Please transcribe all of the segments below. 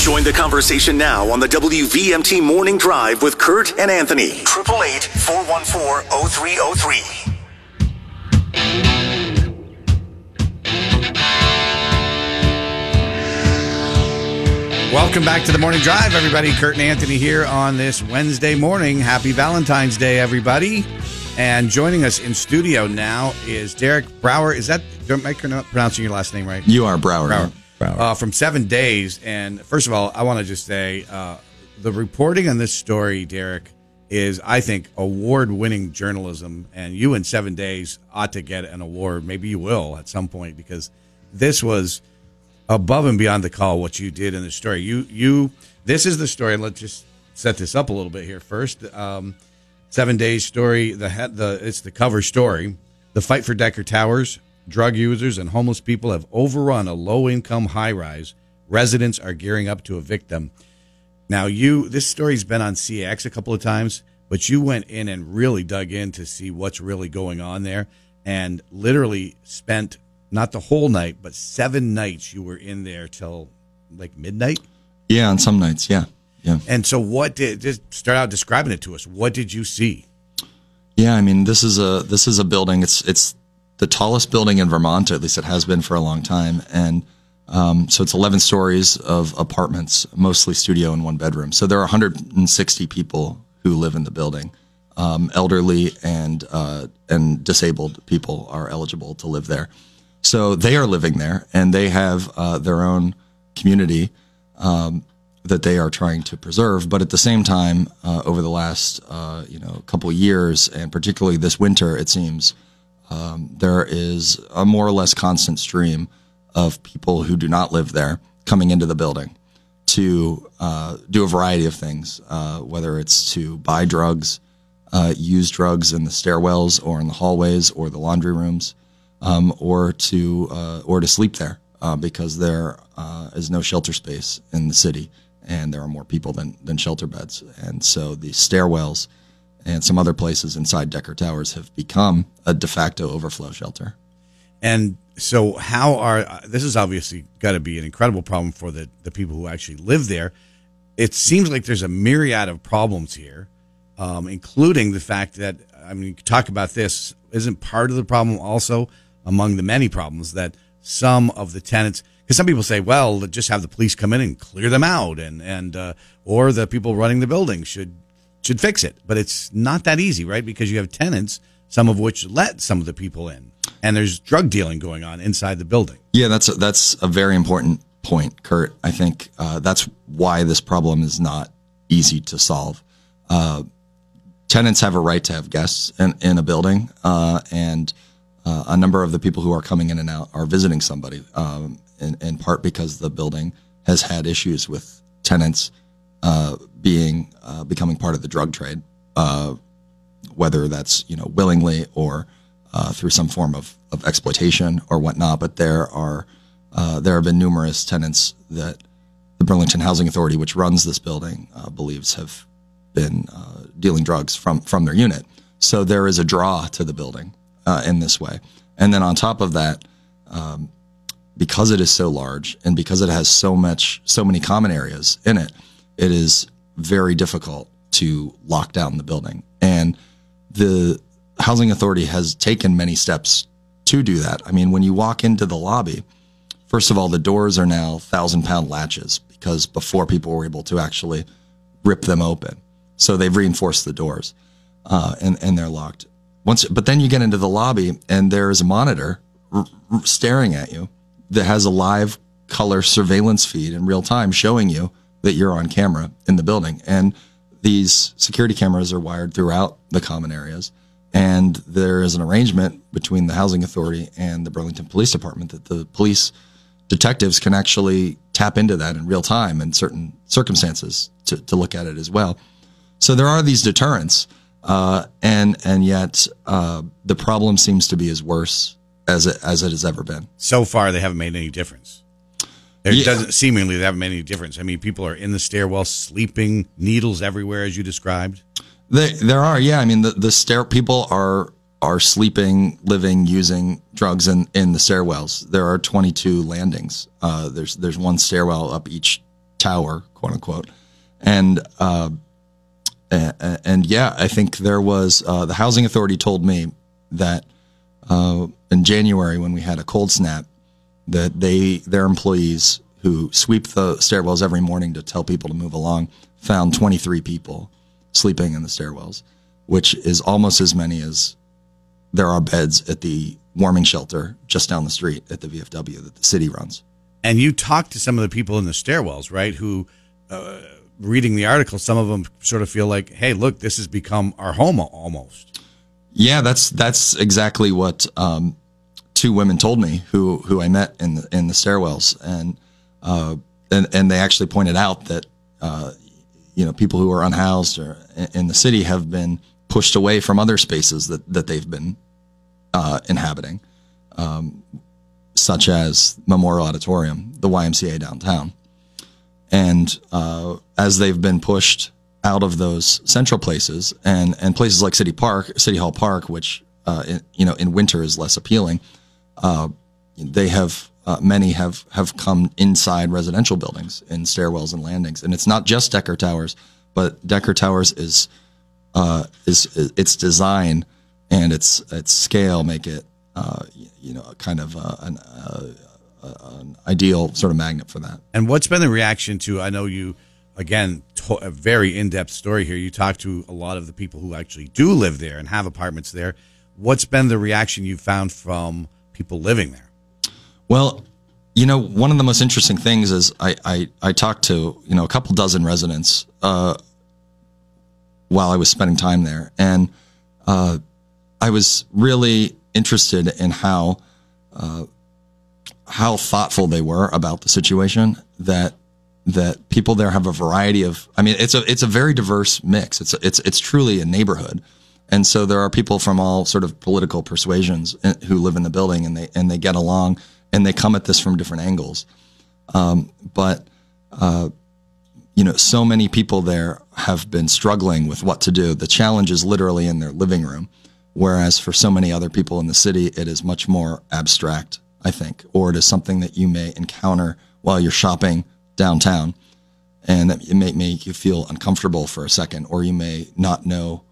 Join the conversation now on the WVMT Morning Drive with Kurt and Anthony. 888 414 0303. Welcome back to the morning drive, everybody. Kurt and Anthony here on this Wednesday morning. Happy Valentine's Day, everybody. And joining us in studio now is Derek Brouwer. Is that, am I pronouncing your last name right? You are Brouwer. Brouwer. Uh, from Seven Days. And first of all, I want to just say uh, the reporting on this story, Derek, is, I think, award winning journalism. And you in Seven Days ought to get an award. Maybe you will at some point because this was above and beyond the call what you did in the story. You you this is the story. Let's just set this up a little bit here first. Um, seven days story. The the it's the cover story. The fight for Decker Towers. Drug users and homeless people have overrun a low income high rise. Residents are gearing up to evict them. Now you this story's been on CX a couple of times, but you went in and really dug in to see what's really going on there, and literally spent not the whole night, but seven nights you were in there till like midnight. Yeah, on some nights, yeah, yeah. And so, what did just start out describing it to us? What did you see? Yeah, I mean, this is a this is a building. It's it's the tallest building in Vermont, at least it has been for a long time, and um, so it's 11 stories of apartments, mostly studio and one bedroom. So there are 160 people who live in the building. Um, elderly and uh, and disabled people are eligible to live there. So they are living there, and they have uh, their own community um, that they are trying to preserve. But at the same time, uh, over the last uh, you know couple years, and particularly this winter, it seems um, there is a more or less constant stream of people who do not live there coming into the building to uh, do a variety of things, uh, whether it's to buy drugs, uh, use drugs in the stairwells or in the hallways or the laundry rooms um, or to uh, or to sleep there uh, because there uh, is no shelter space in the city, and there are more people than than shelter beds, and so the stairwells and some other places inside Decker Towers have become a de facto overflow shelter. And so, how are this is obviously got to be an incredible problem for the the people who actually live there. It seems like there's a myriad of problems here, um, including the fact that I mean, talk about this isn't part of the problem also among the many problems that some of the tenants because some people say well just have the police come in and clear them out and and uh, or the people running the building should should fix it. But it's not that easy right? Because you have tenants some of which let some of the people in. And there's drug dealing going on inside the building. Yeah that's a, that's a very important point kurt. I think uh, that's why this problem is not easy to solve. Uh, tenants have a right to have guests in, in a building uh, and uh, a number of the people who are coming in and out are visiting somebody, um, in, in, part because the building has had issues with tenants uh, being uh, becoming part of the drug trade, uh, whether that's you know willingly or uh, through some form of, of exploitation or whatnot. But there are uh, there have been numerous tenants that the Burlington Housing Authority, which runs this building, believes have been dealing drugs from from their unit. So there is a draw to the building in this way. And then on top of that, um, because it is so large and because it has so much, so many common areas in it, it is very difficult to lock down the building. And the housing authority has taken many steps to do that. I mean, when you walk into the lobby, first of all, the doors are now thousand pound latches because before people were able to actually rip them open. So they've reinforced the doors uh, and, and they're locked. Once, but then you get into the lobby and there is a monitor r- r- staring at you that has a live color surveillance feed in real time showing you that you're on camera in the building. And these security cameras are wired throughout the common areas. And there is an arrangement between the housing authority and the Burlington Police Department that the police detectives can actually tap into that in real time in certain circumstances to, to look at it as well. So there are these deterrents. Uh, and and yet uh, the problem seems to be as worse as it as it has ever been. So far, they haven't made any difference. It yeah. doesn't seemingly that haven't any difference. I mean, people are in the stairwell sleeping, needles everywhere, as you described. There, there are, yeah. I mean, the the stair people are are sleeping, living, using drugs in in the stairwells. There are 22 landings. Uh, there's there's one stairwell up each tower, quote unquote. And, uh, and, and yeah, I think there was, uh, the housing authority told me that, uh, in January when we had a cold snap, that they, their employees who sweep the stairwells every morning to tell people to move along found 23 people sleeping in the stairwells, which is almost as many as there are beds at the warming shelter just down the street at the VFW that the city runs. And you talked to some of the people in the stairwells, right? Who, uh, reading the article, some of them sort of feel like, "Hey, look, this has become our home almost." Yeah, that's that's exactly what um, two women told me who who I met in the in the stairwells, and uh, and and they actually pointed out that uh, you know people who are unhoused or in the city have been pushed away from other spaces that that they've been uh, inhabiting, um, such as Memorial Auditorium, the YMCA downtown. And uh, as they've been pushed out of those central places and, and places like City Park, City Hall Park, which uh, in, you know in winter is less appealing, uh, they have uh, many have have come inside residential buildings in stairwells and landings, and it's not just Decker Towers, but Decker Towers is uh, is, is its design and its its scale make it uh, you know kind of uh, an, an, ideal sort of magnet for that. And what's been the reaction to? I know you again a very in depth story here. You talked to a lot of the people who actually do live there and have apartments there. What's been the reaction you found from people living there? Well, you know, one of the most interesting things is I I, I talked to you know a couple dozen residents uh, while I was spending time there, and uh, I was really interested in how uh, how thoughtful they were about the situation. That that people there have a variety of. I mean, it's a it's a very diverse mix. It's a, it's it's truly a neighborhood, and so there are people from all sort of political persuasions uh, who live in the building, and they and they get along, and they come at this from different angles. Um, but uh, you know, so many people there have been struggling with what to do. The challenge is literally in their living room Whereas for so many other people in the city, it is much more abstract, I think, or it is something that you may encounter while you're shopping downtown and it may make you feel uncomfortable for a second, or you may not know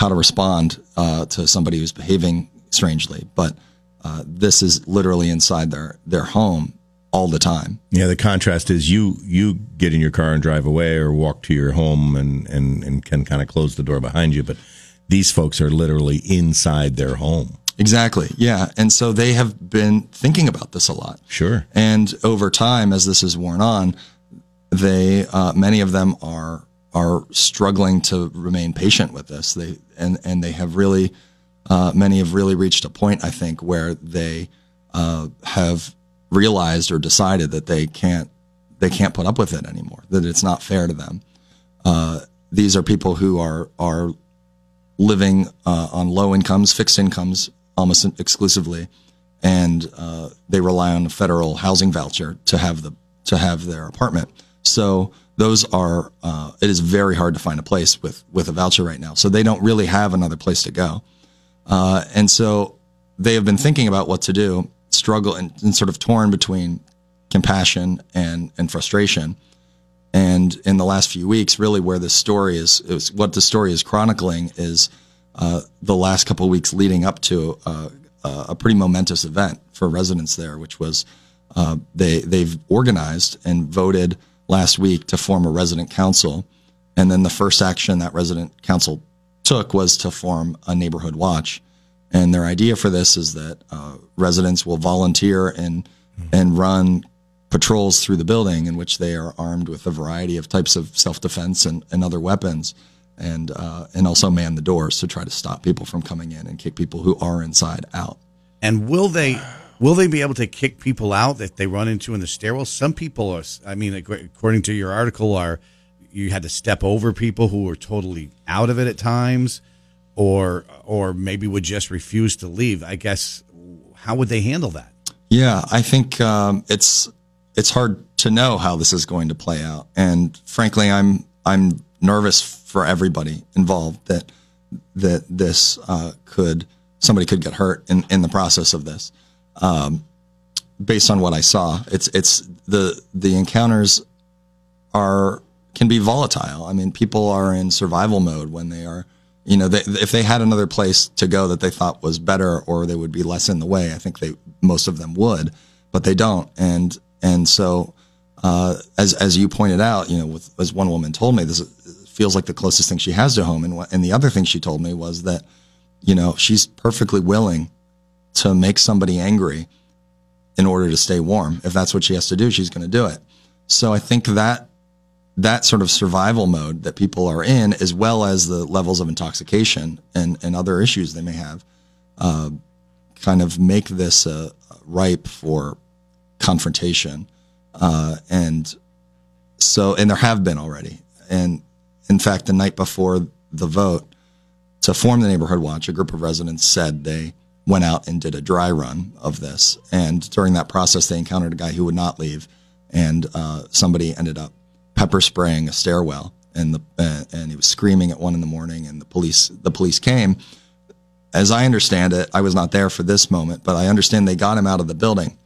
how to respond uh, to somebody who's behaving strangely. But uh, this is literally inside their, their home all the time. Yeah, the contrast is you you get in your car and drive away or walk to your home and, and, and can kind of close the door behind you, but these folks are literally inside their home. Exactly. Yeah. And so they have been thinking about this a lot. Sure. And over time, as this has worn on, they, uh, many of them are, are struggling to remain patient with this. They, and, and they have really, uh, many have really reached a point, I think, where they, uh, have realized or decided that they can't, they can't put up with it anymore, that it's not fair to them. Uh, these are people who are, are living uh, on low incomes, fixed incomes almost exclusively, and uh, they rely on a federal housing voucher to have the to have their apartment. So those are uh, it is very hard to find a place with with a voucher right now. So they don't really have another place to go, uh, and so they have been thinking about what to do, struggle and, and sort of torn between compassion and and frustration. And in the last few weeks, really where this story is, what the story is chronicling is uh, the last couple of weeks leading up to uh, a pretty momentous event for residents there, which was uh, they they've organized and voted last week to form a resident council, and then the first action that resident council took was to form a neighborhood watch. And their idea for this is that uh, residents will volunteer and and run patrols through the building in which they are armed with a variety of types of self-defense and, and other weapons and uh, and also man the doors to try to stop people from coming in and kick people who are inside out and will they will they be able to kick people out that they run into in the stairwell some people are i mean according to your article are you had to step over people who were totally out of it at times or or maybe would just refuse to leave i guess how would they handle that yeah i think um, it's it's hard to know how this is going to play out. And frankly, I'm I'm nervous for everybody involved that that this uh, could somebody could get hurt in, in the process of this. Um, based on what I saw, it's it's the the encounters are can be volatile. I mean, people are in survival mode when they are, you know, they, if they had another place to go that they thought was better or they would be less in the way, I think they most of them would, but they don't. And and so, uh, as as you pointed out, you know, with, as one woman told me, this feels like the closest thing she has to home. And and the other thing she told me was that, you know, she's perfectly willing to make somebody angry in order to stay warm. If that's what she has to do, she's going to do it. So I think that that sort of survival mode that people are in, as well as the levels of intoxication and, and other issues they may have, uh, kind of make this uh, ripe for confrontation. Uh, and so, and there have been already. And in fact, the night before the vote to form the neighborhood watch, a group of residents said they went out and did a dry run of this. And during that process, they encountered a guy who would not leave, and uh, somebody ended up pepper spraying a stairwell, and the uh, and he was screaming at one in the morning, and the police the police came. As I understand it, I was not there for this moment, but I understand they got him out of the building.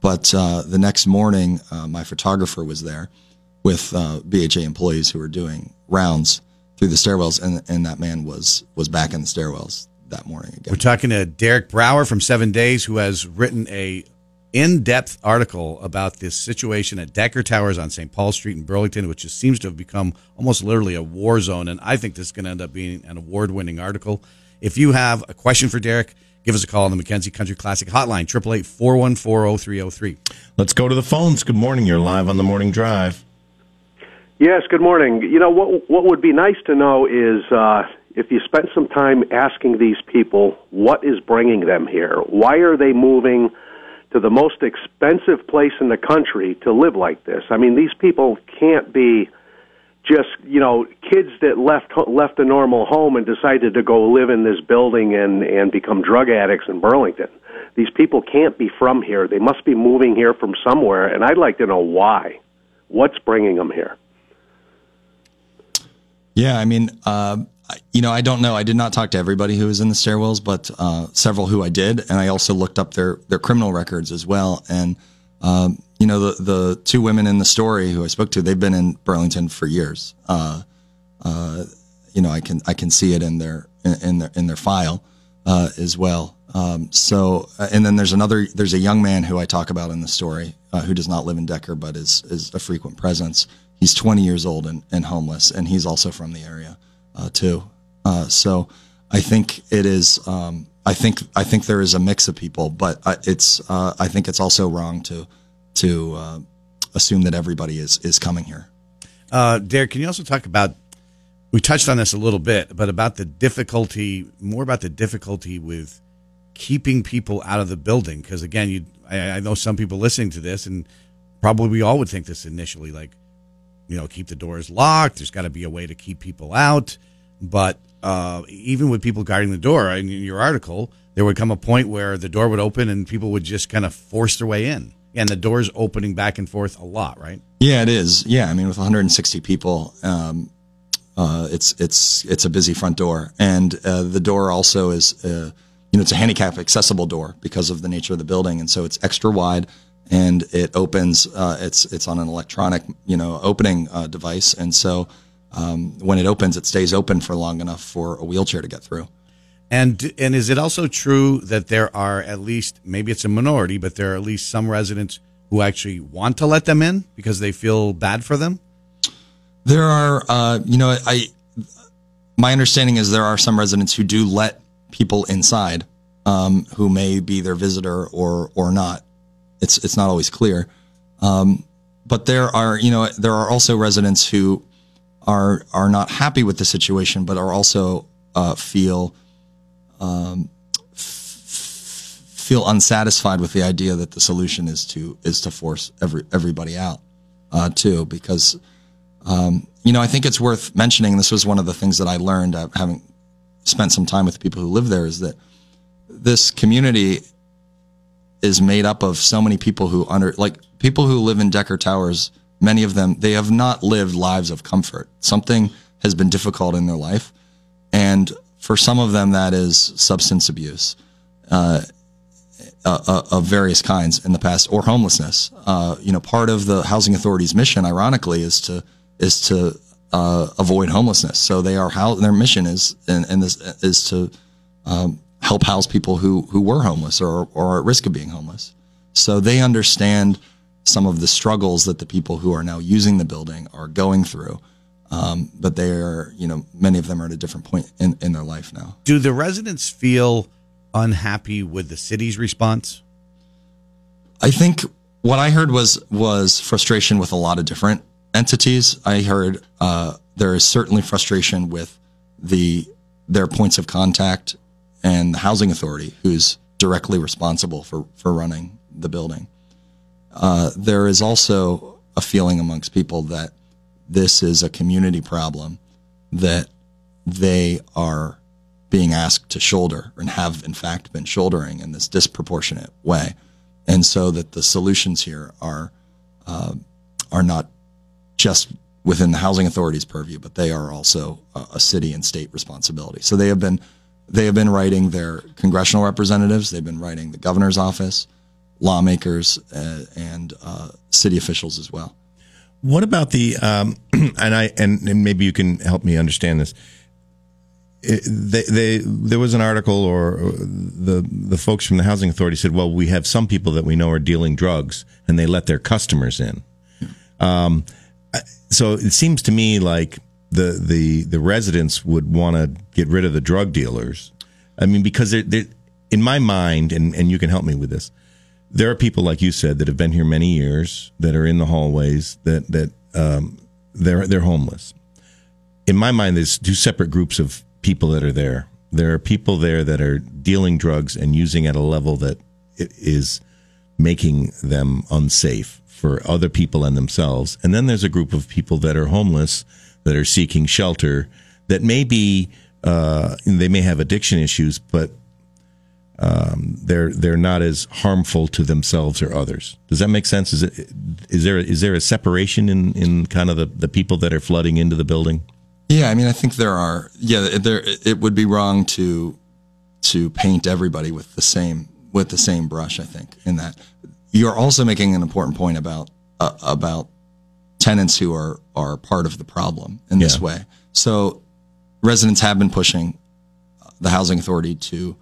But uh, the next morning, uh, my photographer was there with uh, BHA employees who were doing rounds through the stairwells, and and that man was was back in the stairwells that morning again. We're talking to Derek Brouwer from Seven Days, who has written a in-depth article about this situation at Decker Towers on St. Paul Street in Burlington, which just seems to have become almost literally a war zone. And I think this is going to end up being an award-winning article. If you have a question for Derek, give us a call on the McKenzie Country Classic Hotline, 888-414-0303. Let's go to the phones. Good morning. You're live on the morning drive. Yes, good morning. You know what? What would be nice to know is uh, if you spent some time asking these people what is bringing them here, why are they moving to the most expensive place in the country to live like this? I mean, these people can't be just you know kids that left left a normal home and decided to go live in this building and and become drug addicts in Burlington. These people can't be from here. They must be moving here from somewhere, and I'd like to know why. What's bringing them here? Yeah, I mean, uh, you know, I don't know. I did not talk to everybody who was in the stairwells, but uh, several who I did, and I also looked up their their criminal records as well. And um, you know, the the two women in the story who I spoke to, they've been in Burlington for years. Uh, uh you know, I can I can see it in their in, in their in their file uh, as well. Um, so, uh, and then there's another there's a young man who I talk about in the story who does not live in Decker, but is is a frequent presence. He's 20 years old and, and homeless, and he's also from the area uh, too. Uh, so I think it is. Um, I think I think there is a mix of people, but it's. Uh, I think it's also wrong to to uh, assume that everybody is is coming here. Uh, Derek, can you also talk about? We touched on this a little bit, but about the difficulty, more about the difficulty with keeping people out of the building. Because again, you, I, I know some people listening to this, and probably we all would think this initially, like you know, keep the doors locked. There's got to be a way to keep people out. But uh, even with people guarding the door, in your article, there would come a point where the door would open and people would just kind of force their way in. And the door's opening back and forth a lot, right? Yeah, it is. Yeah, I mean, with 160 people, um, uh, it's it's it's a busy front door, and uh, the door also is, uh, you know, it's a handicap accessible door because of the nature of the building, and so it's extra wide and it opens. Uh, it's it's on an electronic you know opening uh, device, and so um, when it opens, it stays open for long enough for a wheelchair to get through. And and is it also true that there are at least maybe it's a minority, but there are at least some residents who actually want to let them in because they feel bad for them? There are, uh, you know, I my understanding is there are some residents who do let people inside um, who may be their visitor or or not. It's it's not always clear. Um, but there are you know there are also residents who are are not happy with the situation, but are also uh, feel um, f- feel unsatisfied with the idea that the solution is to is to force every everybody out uh, too, because um, you know I think it's worth mentioning. This was one of the things that I learned uh, having spent some time with people who live there is that this community is made up of so many people who under like people who live in Decker Towers. Many of them they have not lived lives of comfort. Something has been difficult in their life, and for some of them that is substance abuse. Uh, uh, of various kinds in the past, or homelessness. Uh, you know, part of the housing authority's mission, ironically, is to is to uh, avoid homelessness. So they are how their mission is, and, and this is to um, help house people who who were homeless or or are at risk of being homeless. So they understand some of the struggles that the people who are now using the building are going through. Um, but they are, you know, many of them are at a different point in, in their life now. Do the residents feel unhappy with the city's response? I think what I heard was was frustration with a lot of different entities. I heard uh, there is certainly frustration with the their points of contact and the housing authority, who's directly responsible for for running the building. Uh, there is also a feeling amongst people that this is a community problem that they are being asked to shoulder and have in fact been shouldering in this disproportionate way, and so that the solutions here are uh, are not just within the housing authority's purview, but they are also a, a city and state responsibility. So they have been they have been writing their congressional representatives, they've been writing the governor's office, lawmakers, uh, and uh, city officials as well. What about the um, and I and, and maybe you can help me understand this. It, they, they there was an article or the the folks from the housing authority said, well, we have some people that we know are dealing drugs and they let their customers in. Um, so it seems to me like the the the residents would want to get rid of the drug dealers. I mean, because they're, they're in my mind, and and you can help me with this. There are people like you said that have been here many years that are in the hallways that that um, they're they're homeless. In my mind, there's two separate groups of people that are there. There are people there that are dealing drugs and using at a level that is making them unsafe for other people and themselves. And then there's a group of people that are homeless that are seeking shelter that may be uh, they may have addiction issues, but um, they're they're not as harmful to themselves or others. Does that make sense? Is it is there is there a separation in, in kind of the, the people that are flooding into the building? Yeah, I mean, I think there are. Yeah, there it would be wrong to to paint everybody with the same with the same brush. I think in that you're also making an important point about uh, about tenants who are are part of the problem in this Yeah. way. So residents have been pushing the housing authority to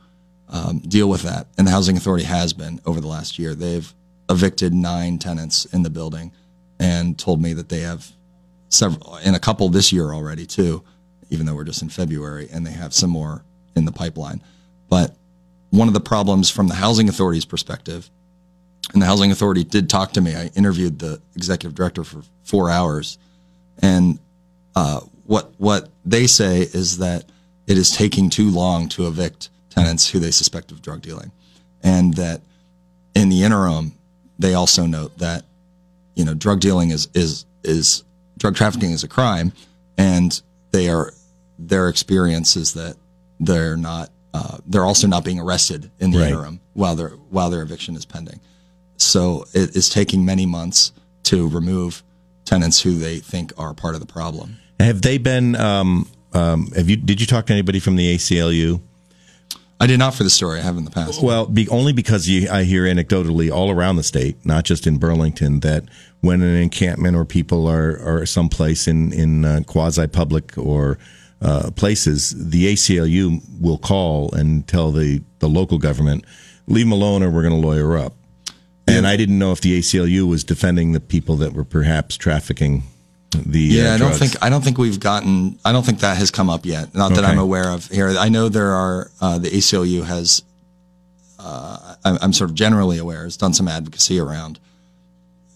um, deal with that, and the housing authority has been over the last year. They've evicted nine tenants in the building, and told me that they have several in a couple this year already too, even though we're just in February, and they have some more in the pipeline. But one of the problems from the housing authority's perspective and the housing authority did talk to me. I interviewed the executive director for four hours, and uh, what what they say is that it is taking too long to evict tenants who they suspect of drug dealing, and that in the interim, they also note that you know drug dealing is is is drug trafficking is a crime, and they are their experience is that they're not uh, they're also not being arrested in the Right. interim while their while their eviction is pending. So it is taking many months to remove tenants who they think are part of the problem. Have they been? Um, um, have you? Did you talk to anybody from the ACLU? I did not for the story. I have in the past. Well, be, only because you, I hear anecdotally all around the state, not just in Burlington, that when an encampment or people are are someplace in in uh, quasi public or uh, places, the ACLU will call and tell the the local government, leave them alone, or we're going to lawyer up. And I didn't know if the ACLU was defending the people that were perhaps trafficking the. Yeah, uh, I don't drugs. think I don't think we've gotten. I don't think that has come up yet. Not that Okay. I'm aware of here. I know there are. Uh, the ACLU has. Uh, I'm, I'm sort of generally aware has done some advocacy around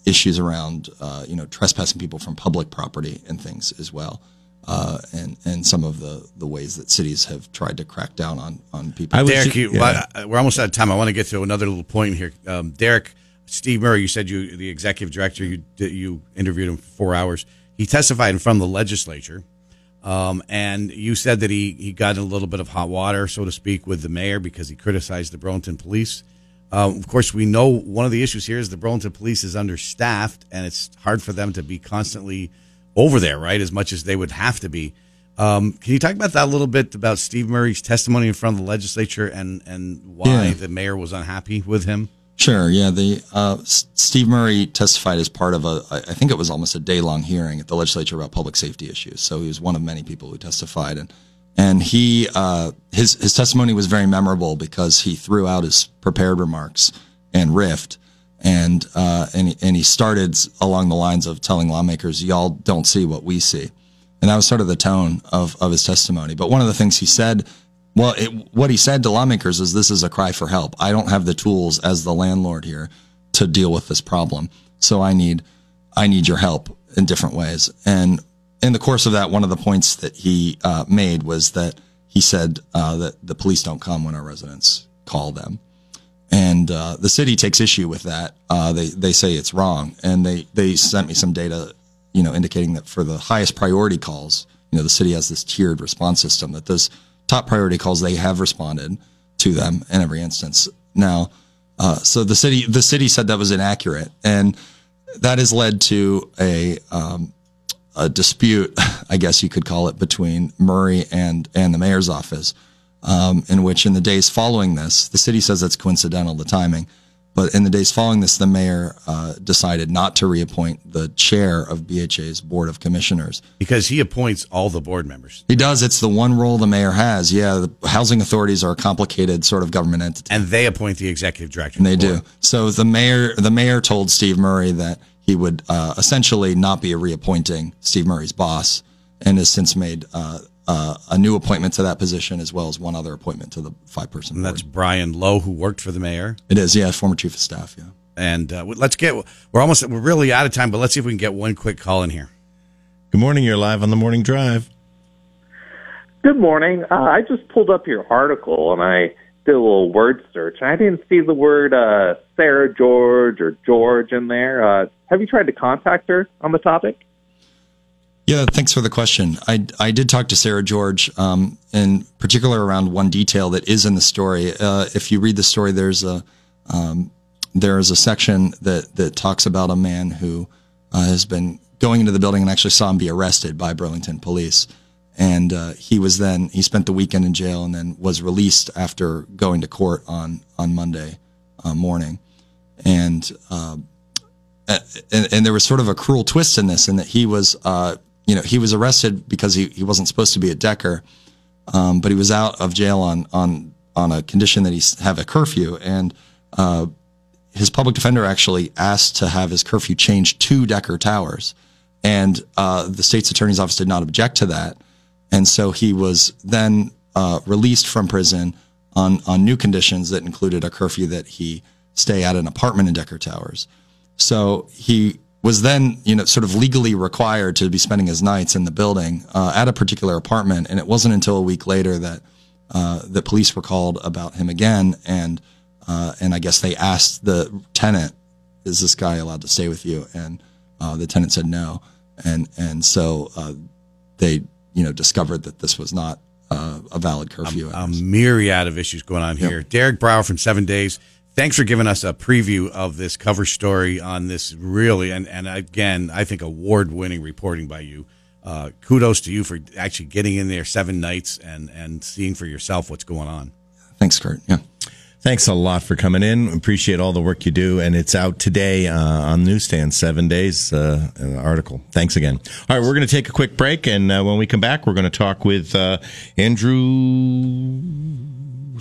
issues around uh, you know trespassing people from public property and things as well, uh, and and some of the the ways that cities have tried to crack down on on people. I was Derek, you, yeah. well, we're almost out of time. I want to get to another little point here. Um, Derek, Steve Murray, you said you, the executive director, you you interviewed him for four hours. He testified in front of the legislature, um, and you said that he he got in a little bit of hot water, so to speak, with the mayor because he criticized the Burlington police. Um, of course, we know one of the issues here is the Burlington police is understaffed, and it's hard for them to be constantly over there, right? As much as they would have to be. Um, can you talk about that a little bit about Steve Murray's testimony in front of the legislature and and why Yeah. the mayor was unhappy with him? Sure. Yeah. The uh, Steve Murray testified as part of a, I think it was almost a day long hearing at the legislature about public safety issues. So he was one of many people who testified, and and he uh, his his testimony was very memorable because he threw out his prepared remarks and riffed, and uh, and and he started along the lines of telling lawmakers, "Y'all don't see what we see," and that was sort of the tone of of his testimony. But one of the things he said well, it, what he said to lawmakers is this is a cry for help. I don't have the tools as the landlord here to deal with this problem. So I need, I need your help in different ways. And in the course of that, one of the points that he uh, made was that he said uh, that the police don't come when our residents call them. And uh, the city takes issue with that. Uh, they they say it's wrong, and they they sent me some data, you know, indicating that for the highest priority calls, you know, the city has this tiered response system that those top priority calls they have responded to them in every instance. Now, uh, so the city the city said that was inaccurate, and that has led to a um, a dispute, I guess you could call it, between Murray and and the mayor's office, um, in which in the days following this, the city says it's coincidental the timing, but in the days following this, the mayor uh, decided not to reappoint the chair of BHA's board of commissioners. Because he appoints all the board members, He does. It's the one role the mayor has. Yeah, the housing authorities are a complicated sort of government entity. and they appoint the executive director. And they the do. So the mayor, the mayor told Steve Murray that he would uh, essentially not be reappointing Steve Murray's boss, and has since made uh, uh, a new appointment to that position as well as one other appointment to the five-person And board. that's Brian Lowe, who worked for the mayor. it is, yeah, former chief of staff, yeah. And uh, let's get, we're almost, we're really out of time, but let's see if we can get one quick call in here. Good morning. You're live on the morning drive. Good morning. Uh, I just pulled up your article and I did a little word search. And I didn't see the word uh, Sarah George or George in there. Uh, have you tried to contact her on the topic? Yeah, thanks for the question. I, I did talk to Sarah George, um, in particular around one detail that is in the story. Uh, if you read the story, there's a um, there is a section that that talks about a man who uh, has been going into the building and actually saw him be arrested by Burlington police, and uh, he was then he spent the weekend in jail and then was released after going to court on on Monday uh, morning, and. Uh, and, and there was sort of a cruel twist in this, in that he was, uh, you know, he was arrested because he, he wasn't supposed to be at Decker, um, but he was out of jail on on on a condition that he have a curfew, and uh, his public defender actually asked to have his curfew changed to Decker Towers, and uh, the state's attorney's office did not object to that, and so he was then uh, released from prison on on new conditions that included a curfew that he stay at an apartment in Decker Towers. So he was then, you know, sort of legally required to be spending his nights in the building uh, at a particular apartment. And it wasn't until a week later that uh, the police were called about him again, and uh, and I guess they asked the tenant, "Is this guy allowed to stay with you?" And uh, the tenant said no, and and so uh, they, you know, discovered that this was not uh, a valid curfew. a myriad of issues going on here. Derek Brouwer from Seven Days. Thanks for giving us a preview of this cover story on this really, and, and again, I think award winning reporting by you. Uh, kudos to you for actually getting in there seven nights and, and seeing for yourself what's going on. Thanks, Kurt. Yeah. Thanks a lot for coming in. Appreciate all the work you do, and it's out today uh, on newsstand. Seven days uh, an article. Thanks again. All right, we're going to take a quick break, and uh, when we come back, we're going to talk with uh, Andrew.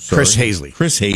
Chris Hazley. Chris Hazley.